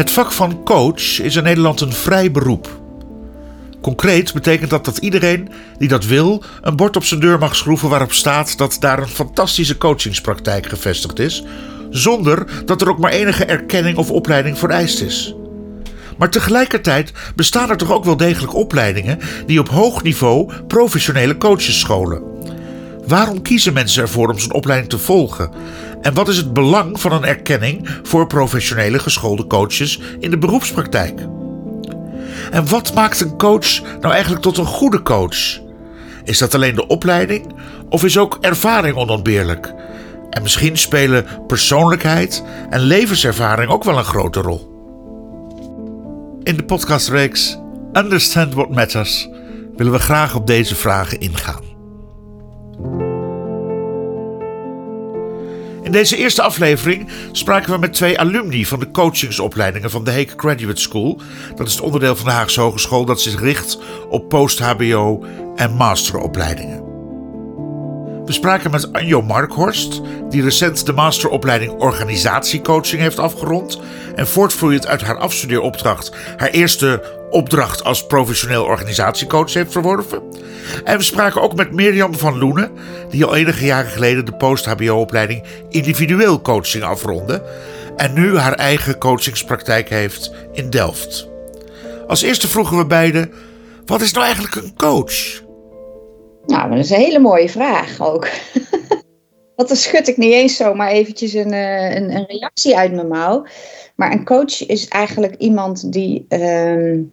Het vak van coach is in Nederland een vrij beroep. Concreet betekent dat dat iedereen die dat wil een bord op zijn deur mag schroeven waarop staat dat daar een fantastische coachingspraktijk gevestigd is, zonder dat er ook maar enige erkenning of opleiding vereist is. Maar tegelijkertijd bestaan er toch ook wel degelijk opleidingen die op hoog niveau professionele coaches scholen. Waarom kiezen mensen ervoor om zo'n opleiding te volgen? En wat is het belang van een erkenning voor professionele geschoolde coaches in de beroepspraktijk? En wat maakt een coach nou eigenlijk tot een goede coach? Is dat alleen de opleiding of is ook ervaring onontbeerlijk? En misschien spelen persoonlijkheid en levenservaring ook wel een grote rol. In de podcastreeks Understand What Matters willen we graag op deze vragen ingaan. In deze eerste aflevering spraken we met twee alumni van de coachingsopleidingen van de Heek Graduate School. Dat is het onderdeel van de Haagse Hogeschool dat zich richt op post-HBO en masteropleidingen. We spraken met Anjo Markhorst, die recent de masteropleiding organisatiecoaching heeft afgerond en voortvloeiend uit haar afstudeeropdracht haar eerste opdracht als professioneel organisatiecoach heeft verworven. En we spraken ook met Mirjam van Loenen, die al enige jaren geleden de post-HBO-opleiding individueel coaching afronde en nu haar eigen coachingspraktijk heeft in Delft. Als eerste vroegen we beiden: wat is nou eigenlijk een coach? Nou, dat is een hele mooie vraag ook. Dan schud ik niet eens zomaar eventjes een, eh, een, een, reactie uit mijn mouw. Maar een coach is eigenlijk iemand die um,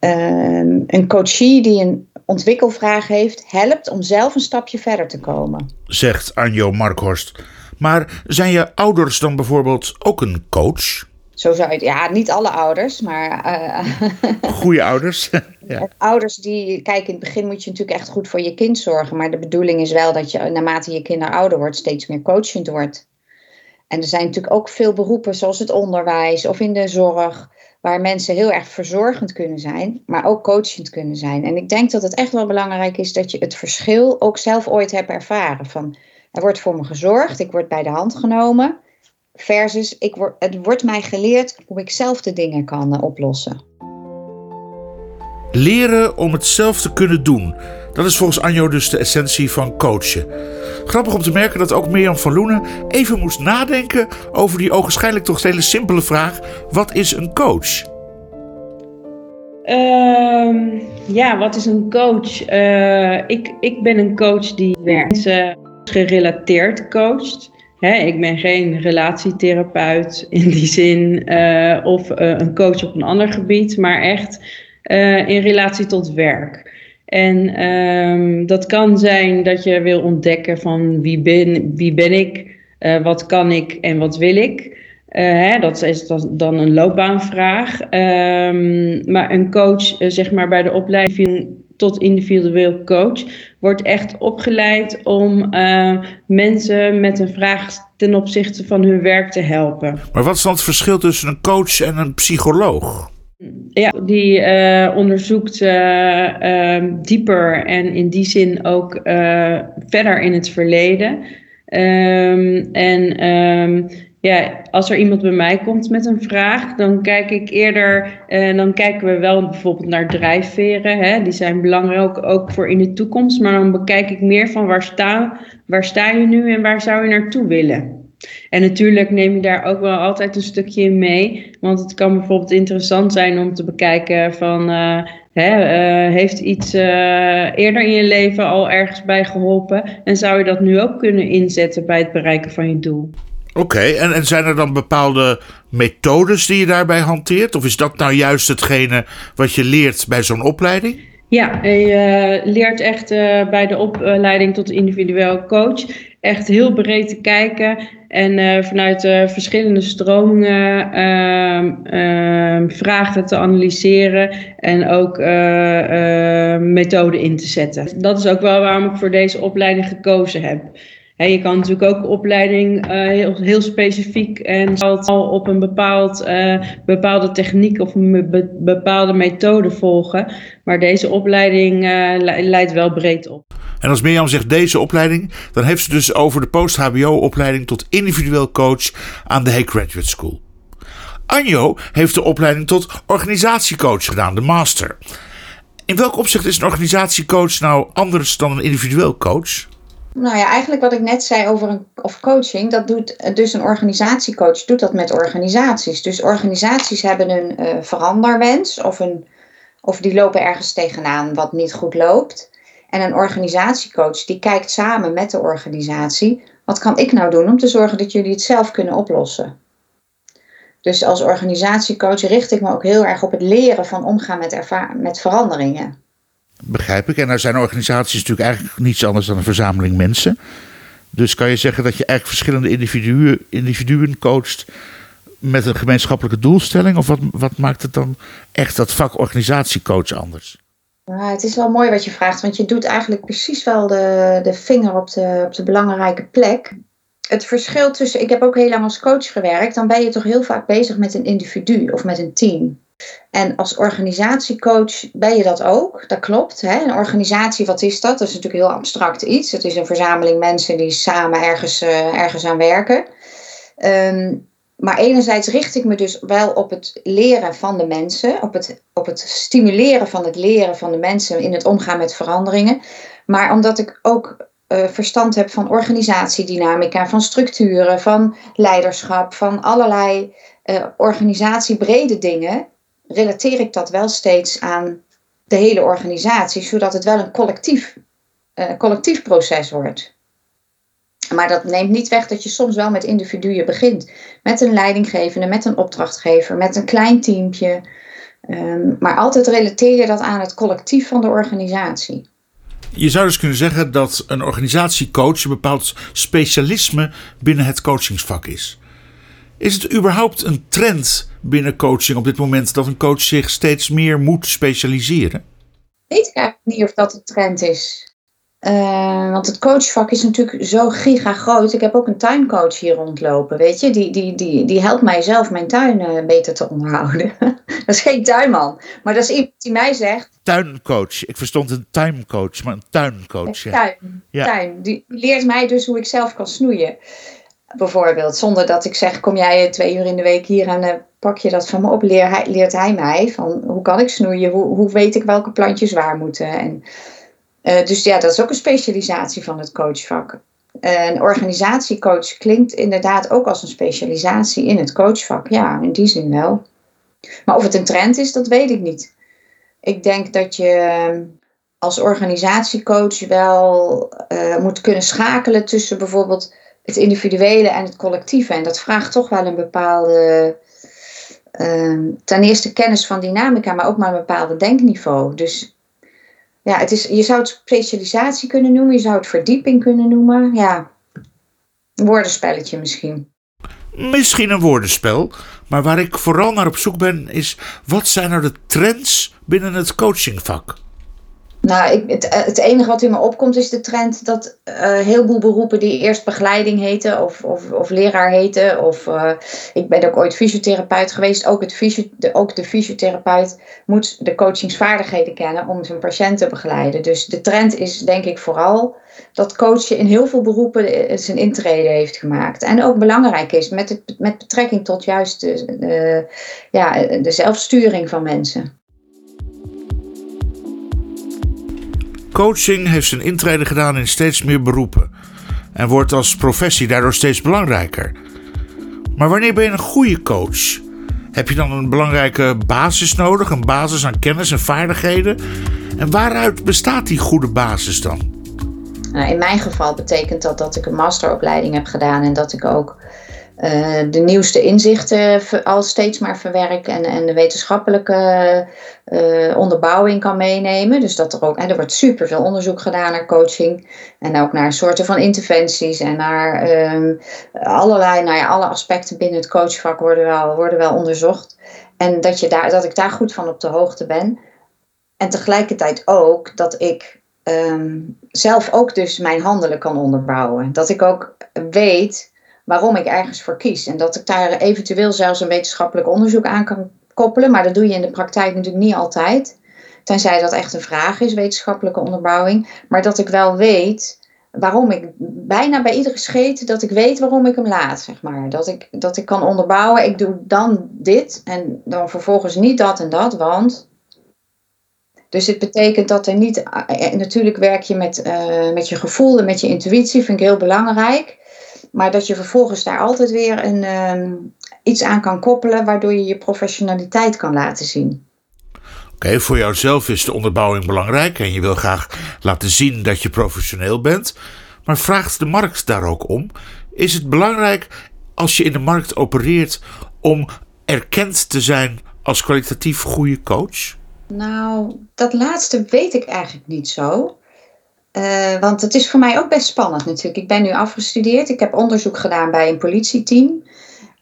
um, een coachie die een ontwikkelvraag heeft, helpt om zelf een stapje verder te komen. Zegt Anjo Markhorst. Maar zijn je ouders dan bijvoorbeeld ook een coach? Zo zou je ja, niet alle ouders, maar. Uh, Goede ouders. ja. Ouders die, kijk, in het begin moet je natuurlijk echt goed voor je kind zorgen. Maar de bedoeling is wel dat je naarmate je kind ouder wordt, steeds meer coachend wordt. En er zijn natuurlijk ook veel beroepen, zoals het onderwijs of in de zorg, waar mensen heel erg verzorgend kunnen zijn, maar ook coachend kunnen zijn. En ik denk dat het echt wel belangrijk is dat je het verschil ook zelf ooit hebt ervaren. Van er wordt voor me gezorgd, ik word bij de hand genomen. Versus, ik word, het wordt mij geleerd hoe ik zelf de dingen kan uh, oplossen. Leren om het zelf te kunnen doen. Dat is volgens Anjo dus de essentie van coachen. Grappig om te merken dat ook Mirjam van Loenen even moest nadenken over die ogenschijnlijk toch hele simpele vraag: wat is een coach? Uh, ja, wat is een coach? Uh, ik, ik ben een coach die mensen gerelateerd coacht. Ik ben geen relatietherapeut in die zin uh, of uh, een coach op een ander gebied, maar echt in relatie tot werk. En um, dat kan zijn dat je wil ontdekken van wie ben, wie ben ik, wat kan ik en wat wil ik. Hè, dat is dan een loopbaanvraag. Um, maar een coach, zeg maar bij de opleiding tot individueel coach, wordt echt opgeleid om mensen met een vraag ten opzichte van hun werk te helpen. Maar wat is dan het verschil tussen een coach en een psycholoog? Ja, die uh, onderzoekt uh, dieper en in die zin ook verder in het verleden. Um, en um, ja, als er iemand bij mij komt met een vraag, dan kijk ik eerder, uh, dan kijken we wel bijvoorbeeld naar drijfveren. Hè? Die zijn belangrijk ook voor in de toekomst. Maar dan bekijk ik meer van waar sta, waar sta je nu en waar zou je naartoe willen. En natuurlijk neem je daar ook wel altijd een stukje in mee. Want het kan bijvoorbeeld interessant zijn om te bekijken van... Uh, hè, uh, heeft iets uh, eerder in je leven al ergens bij geholpen? En zou je dat nu ook kunnen inzetten bij het bereiken van je doel? Oké, okay, en, en zijn er dan bepaalde methodes die je daarbij hanteert? Of is dat nou juist hetgene wat je leert bij zo'n opleiding? Ja, je leert echt bij de opleiding tot individueel coach echt heel breed te kijken en uh, vanuit verschillende stromingen uh, vragen te analyseren en ook methoden in te zetten. Dat is ook wel waarom ik voor deze opleiding gekozen heb. He, je kan natuurlijk ook opleiding heel, heel, specifiek en op een bepaald, bepaalde techniek of een be bepaalde methode volgen. Maar deze opleiding leidt wel breed op. En als Mirjam zegt deze opleiding, dan heeft ze dus over de post-HBO-opleiding tot individueel coach aan de Hey Graduate School. Anjo heeft de opleiding tot organisatiecoach gedaan, de master. In welk opzicht is een organisatiecoach nou anders dan een individueel coach? Nou ja, eigenlijk wat ik net zei over, een, over coaching, dat doet dus een organisatiecoach doet dat met organisaties. Dus organisaties hebben een uh, veranderwens of, een, of die lopen ergens tegenaan wat niet goed loopt. En een organisatiecoach die kijkt samen met de organisatie, wat kan ik nou doen om te zorgen dat jullie het zelf kunnen oplossen? Dus als organisatiecoach richt ik me ook heel erg op het leren van omgaan met, met veranderingen. Begrijp ik. En er zijn organisaties natuurlijk eigenlijk niets anders dan een verzameling mensen. Dus kan je zeggen dat je eigenlijk verschillende individuen, individuen coacht met een gemeenschappelijke doelstelling? Of wat, wat maakt het dan echt dat vak organisatiecoach anders? Het is wel mooi wat je vraagt, want je doet eigenlijk precies wel de, de vinger op de, op de belangrijke plek. Het verschil tussen, ik heb ook heel lang als coach gewerkt, dan ben je toch heel vaak bezig met een individu of met een team. En als organisatiecoach ben je dat ook, dat klopt. Hè? Een organisatie, wat is dat? Dat is natuurlijk heel abstract iets. Het is een verzameling mensen die samen ergens, uh, ergens aan werken. Um, maar enerzijds richt ik me dus wel op het leren van de mensen, op het, op het stimuleren van het leren van de mensen in het omgaan met veranderingen. Maar omdat ik ook uh, verstand heb van organisatiedynamica, van structuren, van leiderschap, van allerlei uh, organisatiebrede dingen, relateer ik dat wel steeds aan de hele organisatie, zodat het wel een collectief, uh, collectief proces wordt. Maar dat neemt niet weg dat je soms wel met individuen begint. Met een leidinggevende, met een opdrachtgever, met een klein teampje. Um, maar altijd relateer je dat aan het collectief van de organisatie. Je zou dus kunnen zeggen dat een organisatiecoach een bepaald specialisme binnen het coachingsvak is. Is het überhaupt een trend binnen coaching op dit moment dat een coach zich steeds meer moet specialiseren? Weet ik eigenlijk niet of dat een trend is. Uh, want het coachvak is natuurlijk zo giga groot. Ik heb ook een tuincoach hier rondlopen, weet je. Die, die, die, die helpt mij zelf mijn tuin uh, beter te onderhouden. dat is geen tuinman. Maar dat is iemand die mij zegt... Tuincoach. Ik verstond een tuincoach, maar een tuincoach. Ja. Tuin, ja. tuin. Die leert mij dus hoe ik zelf kan snoeien. Bijvoorbeeld, zonder dat ik zeg, kom jij twee uur in de week hier en uh, pak je dat van me op. Leer hij, leert hij mij van, hoe kan ik snoeien? Hoe, hoe weet ik welke plantjes waar moeten? En... Uh, dus ja, dat is ook een specialisatie van het coachvak. Een organisatiecoach klinkt inderdaad ook als een specialisatie in het coachvak. Ja, in die zin wel. Maar of het een trend is, dat weet ik niet. Ik denk dat je ehm, als organisatiecoach wel uh, moet kunnen schakelen tussen bijvoorbeeld het individuele en het collectieve. En dat vraagt toch wel een bepaalde, uh, ten eerste kennis van dynamica, maar ook maar een bepaalde denkniveau. Dus ja, het is, je zou het specialisatie kunnen noemen, je zou het verdieping kunnen noemen. Ja, een woordenspelletje misschien. Misschien een woordenspel, maar waar ik vooral naar op zoek ben is: wat zijn nou de trends binnen het coachingvak? Nou, ik, het, eh, het enige wat in me opkomt is de trend dat uh, heel veel beroepen die eerst begeleiding heten of, of, of leraar heten. Of uh, ik ben ook ooit fysiotherapeut geweest. Ook, het fysio, de, ook de fysiotherapeut moet de coachingsvaardigheden kennen om zijn patiënt te begeleiden. Dus de trend is denk ik vooral dat coachen in heel veel beroepen zijn intrede heeft gemaakt. En ook belangrijk is met, het, met betrekking tot juist de, ja, de zelfsturing van mensen. Coaching heeft zijn intrede gedaan in steeds meer beroepen en wordt als professie daardoor steeds belangrijker. Maar wanneer ben je een goede coach? Heb je dan een belangrijke basis nodig, een basis aan kennis en vaardigheden? En waaruit bestaat die goede basis dan? Nou, in mijn geval betekent dat dat ik een masteropleiding heb gedaan en dat ik ook uh, de nieuwste inzichten al steeds maar verwerk en, en de wetenschappelijke uh, onderbouwing kan meenemen. Dus dat er ook, en er wordt superveel onderzoek gedaan naar coaching en ook naar soorten van interventies en naar um, allerlei, nou ja, alle aspecten binnen het coachvak worden wel, worden wel onderzocht. En dat, je daar, dat ik daar goed van op de hoogte ben. En tegelijkertijd ook dat ik um, zelf ook dus mijn handelen kan onderbouwen. Dat ik ook weet waarom ik ergens voor kies. En dat ik daar eventueel zelfs een wetenschappelijk onderzoek aan kan koppelen. Maar dat doe je in de praktijk natuurlijk niet altijd. Tenzij dat echt een vraag is, wetenschappelijke onderbouwing. Maar dat ik wel weet waarom ik bijna bij iedere scheet dat ik weet waarom ik hem laat, zeg maar. Dat ik, dat ik kan onderbouwen, ik doe dan dit en dan vervolgens niet dat en dat, want. Dus het betekent dat er niet. eh, Natuurlijk werk je met, eh, met je gevoel en met je intuïtie, vind ik heel belangrijk. Maar dat je vervolgens daar altijd weer een, ehm, iets aan kan koppelen, waardoor je je professionaliteit kan laten zien. Oké, voor jouzelf is de onderbouwing belangrijk en je wil graag laten zien dat je professioneel bent. Maar vraagt de markt daar ook om? Is het belangrijk als je in de markt opereert om erkend te zijn als kwalitatief goede coach? Nou, dat laatste weet ik eigenlijk niet zo. Eh, want het is voor mij ook best spannend natuurlijk. Ik ben nu afgestudeerd. Ik heb onderzoek gedaan bij een politieteam.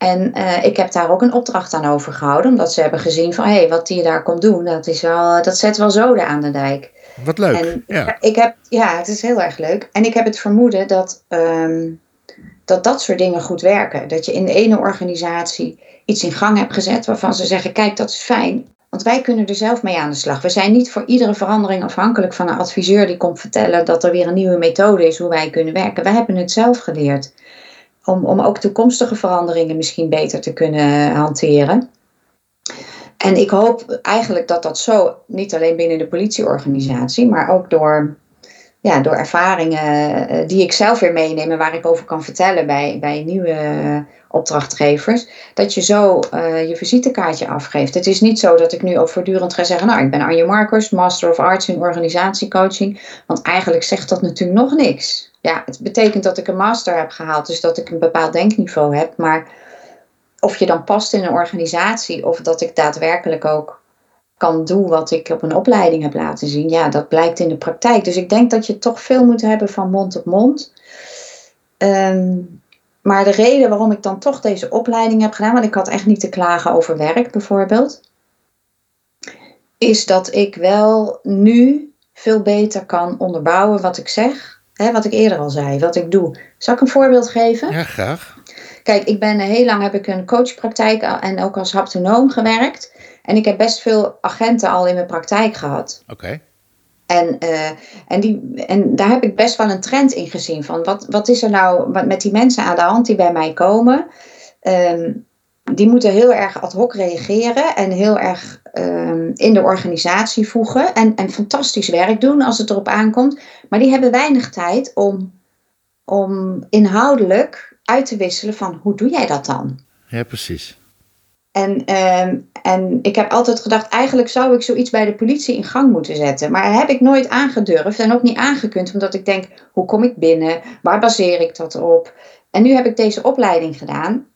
En eh, ik heb daar ook een opdracht aan overgehouden. Omdat ze hebben gezien van, hé, hey, wat die daar komt doen, dat, is wel, dat zet wel zoden aan de dijk. Wat leuk. En ja. ik heb, ja, het is heel erg leuk. En ik heb het vermoeden dat, ehm, dat dat soort dingen goed werken. Dat je in de ene organisatie iets in gang hebt gezet waarvan ze zeggen, kijk, dat is fijn. Want wij kunnen er zelf mee aan de slag. We zijn niet voor iedere verandering afhankelijk van een adviseur die komt vertellen dat er weer een nieuwe methode is hoe wij kunnen werken. Wij hebben het zelf geleerd. Om, om ook toekomstige veranderingen misschien beter te kunnen hanteren. En ik hoop eigenlijk dat dat zo, niet alleen binnen de politieorganisatie, maar ook door, ja, door ervaringen eh, die ik zelf weer meeneem en waar ik over kan vertellen bij, bij nieuwe opdrachtgevers, dat je zo uh, je visitekaartje afgeeft. Het is niet zo dat ik nu ook voortdurend ga zeggen, nou ik ben Anje Markers, Master of Arts in organisatiecoaching, want eigenlijk zegt dat natuurlijk nog niks. Ja, het betekent dat ik een master heb gehaald, dus dat ik een bepaald denkniveau heb, maar of je dan past in een organisatie of dat ik daadwerkelijk ook kan doen wat ik op een opleiding heb laten zien, ja, dat blijkt in de praktijk. Dus ik denk dat je toch veel moet hebben van mond op mond. Um, maar de reden waarom ik dan toch deze opleiding heb gedaan, want ik had echt niet te klagen over werk bijvoorbeeld, is dat ik wel nu veel beter kan onderbouwen wat ik zeg, hè, wat ik eerder al zei, wat ik doe. Zal ik een voorbeeld geven? Ja, graag. Kijk, ik ben heel lang heb ik een coachpraktijk en ook als haptonoom gewerkt. En ik heb best veel agenten al in mijn praktijk gehad. Oké. Okay. En, uh, en, die, en daar heb ik best wel een trend in gezien. Van wat, wat is er nou met die mensen aan de hand die bij mij komen? Um, die moeten heel erg ad hoc reageren en heel erg um, in de organisatie voegen. En, en fantastisch werk doen als het erop aankomt. Maar die hebben weinig tijd om, om inhoudelijk uit te wisselen van hoe doe jij dat dan? Ja, precies. En, um, en ik heb altijd gedacht, eigenlijk zou ik zoiets bij de politie in gang moeten zetten. Maar heb ik nooit aangedurfd en ook niet aangekund, omdat ik denk, hoe kom ik binnen? Waar baseer ik dat op? En nu heb ik deze opleiding gedaan.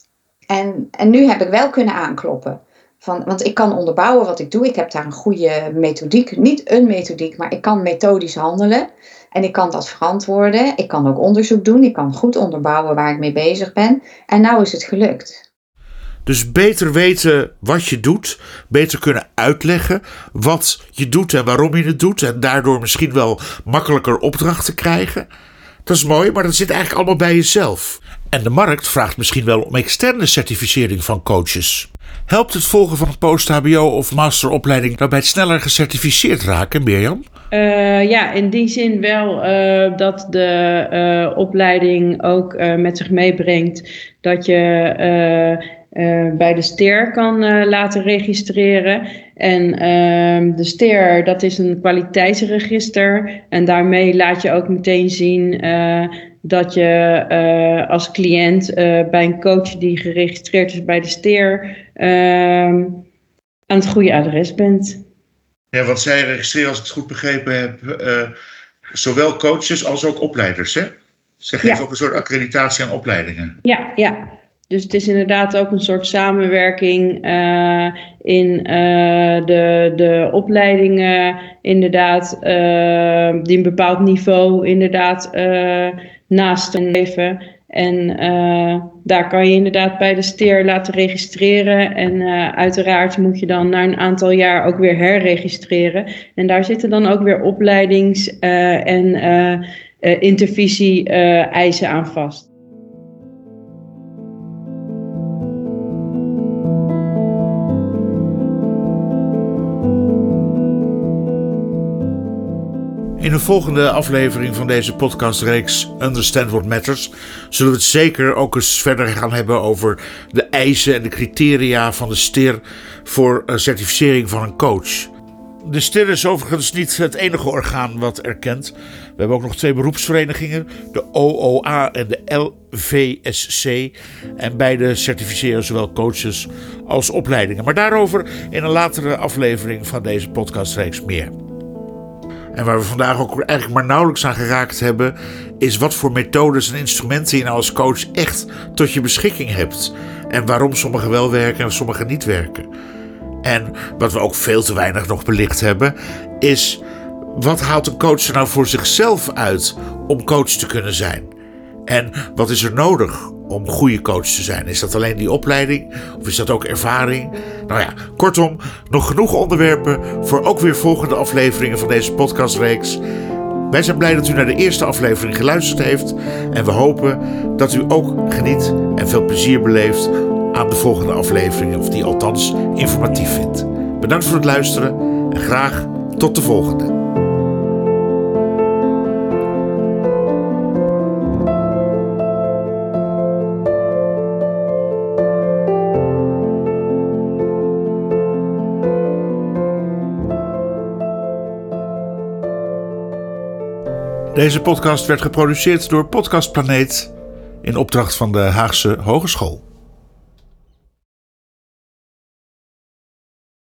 En, en nu heb ik wel kunnen aankloppen. Van, want ik kan onderbouwen wat ik doe. Ik heb daar een goede methodiek. Niet een methodiek, maar ik kan methodisch handelen. En ik kan dat verantwoorden. Ik kan ook onderzoek doen. Ik kan goed onderbouwen waar ik mee bezig ben. En nou is het gelukt. Dus beter weten wat je doet, beter kunnen uitleggen wat je doet en waarom je het doet en daardoor misschien wel makkelijker opdrachten krijgen. Dat is mooi, maar dat zit eigenlijk allemaal bij jezelf. En de markt vraagt misschien wel om externe certificering van coaches. Helpt het volgen van een post-HBO of masteropleiding daarbij het sneller gecertificeerd raken, Mirjam? Uh, ja, in die zin wel uh, dat de uh, opleiding ook met zich meebrengt dat je bij de STER kan laten registreren. En uh, de STER, dat is een kwaliteitsregister. En daarmee laat je ook meteen zien dat je als cliënt bij een coach die geregistreerd is bij de STER ehm, aan het goede adres bent. Ja, want zij registreren, als ik het goed begrepen heb, zowel coaches als ook opleiders, hè? Zij geven ja. ook een soort accreditatie aan opleidingen. Ja, ja. Dus het is inderdaad ook een soort samenwerking uh, in uh, de, de opleidingen, inderdaad, uh, die een bepaald niveau inderdaad naast leven. En daar kan je inderdaad bij de steer laten registreren. En uiteraard moet je dan na een aantal jaar ook weer herregistreren. En daar zitten dan ook weer opleidings- en intervisie-eisen aan vast. De volgende aflevering van deze podcastreeks Understand What Matters zullen we het zeker ook eens verder gaan hebben over de eisen en de criteria van de STIR voor certificering van een coach. De STIR is overigens niet het enige orgaan wat erkent. We hebben ook nog twee beroepsverenigingen, de OOA en de LVSC. En beide certificeren zowel coaches als opleidingen. Maar daarover in een latere aflevering van deze podcastreeks meer. En waar we vandaag ook eigenlijk maar nauwelijks aan geraakt hebben, is wat voor methodes en instrumenten je nou als coach echt tot je beschikking hebt. En waarom sommige wel werken en sommige niet werken. En wat we ook veel te weinig nog belicht hebben, is wat haalt een coach er nou voor zichzelf uit om coach te kunnen zijn? En wat is er nodig om goede coach te zijn? Is dat alleen die opleiding of is dat ook ervaring? Nou ja, kortom, nog genoeg onderwerpen voor ook weer volgende afleveringen van deze podcastreeks. Wij zijn blij dat u naar de eerste aflevering geluisterd heeft en we hopen dat u ook geniet en veel plezier beleeft aan de volgende afleveringen, of die althans informatief vindt. Bedankt voor het luisteren en graag tot de volgende. Deze podcast werd geproduceerd door Podcast Planeet in opdracht van de Haagse Hogeschool.